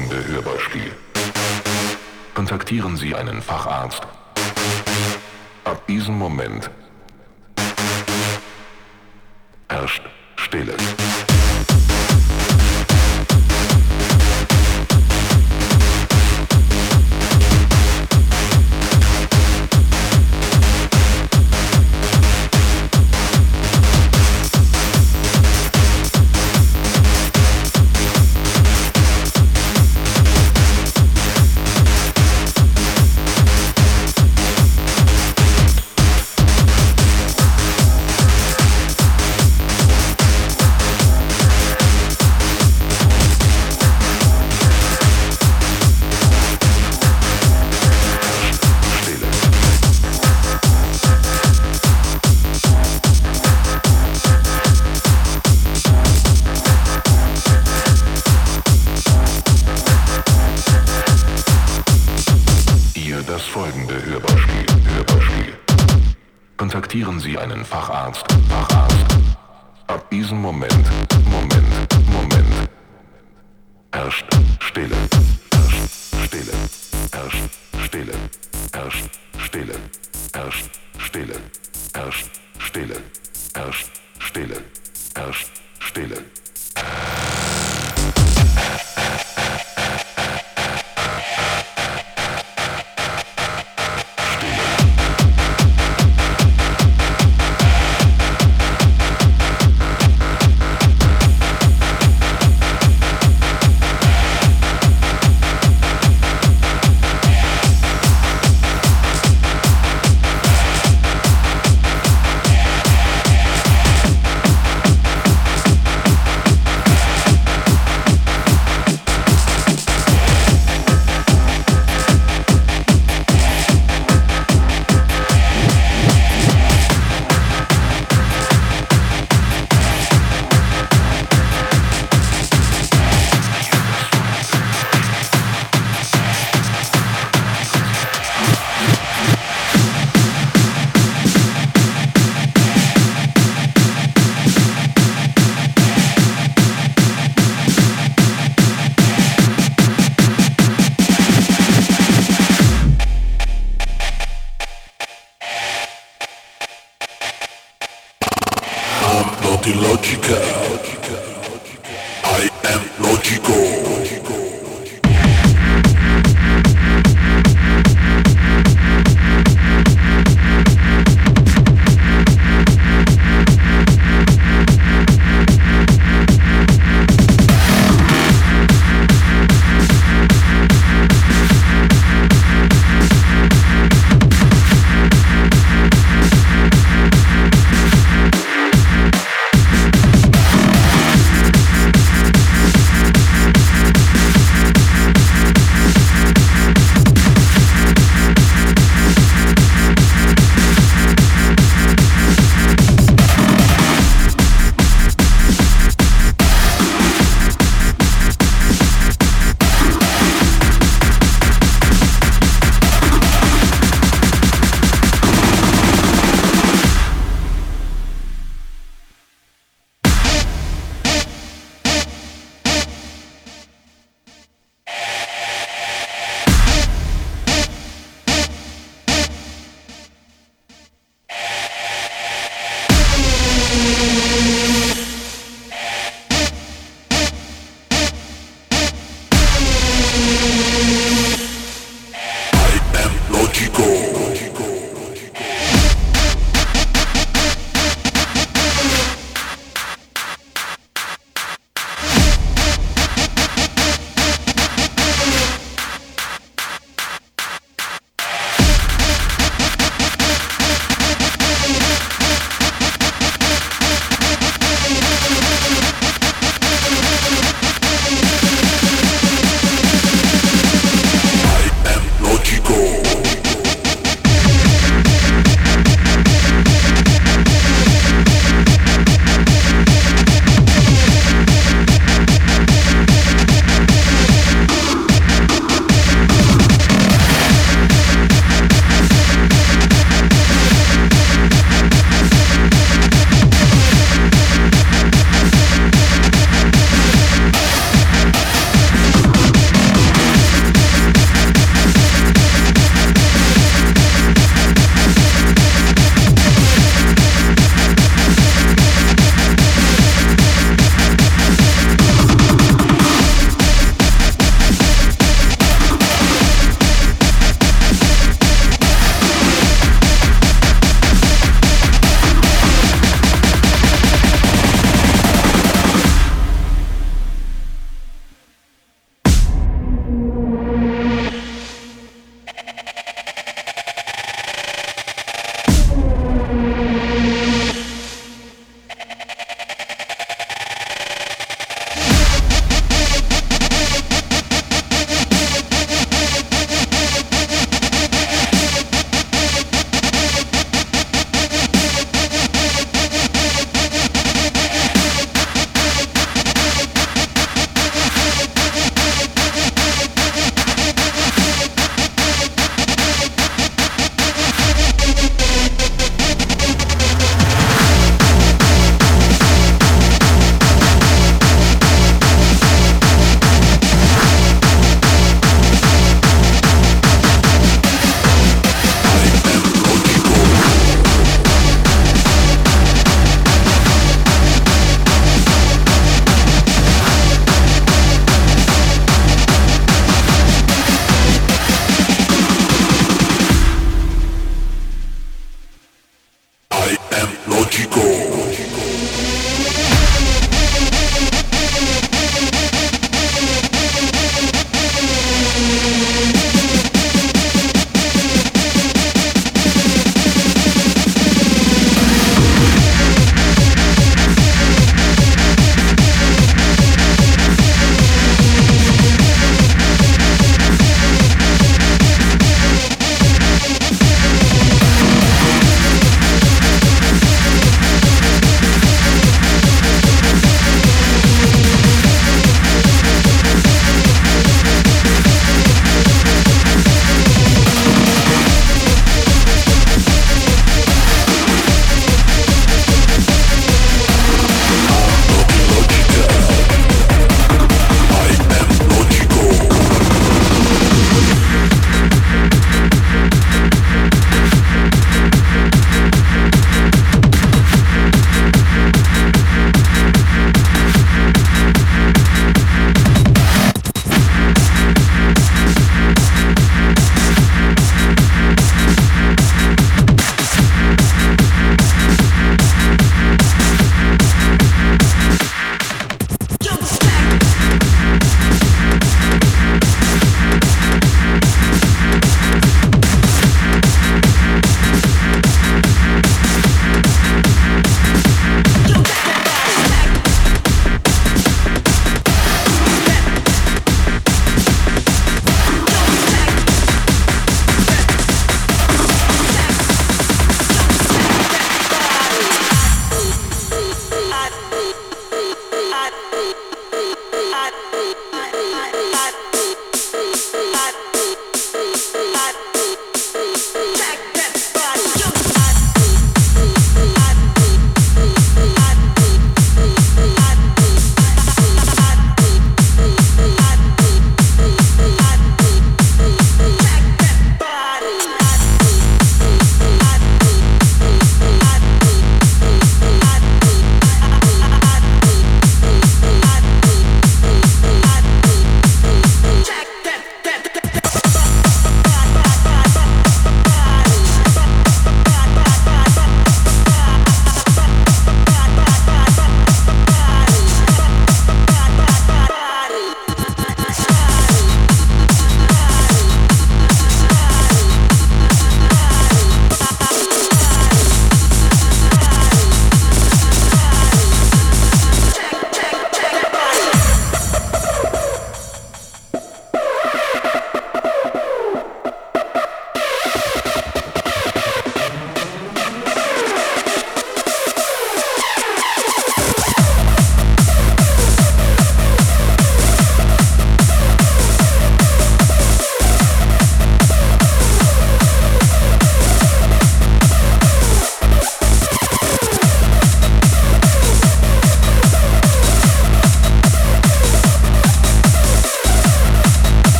folgende Hörbeispiel. Kontaktieren Sie einen Facharzt. Ab diesem Moment herrscht Stille.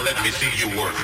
Now let me see you work.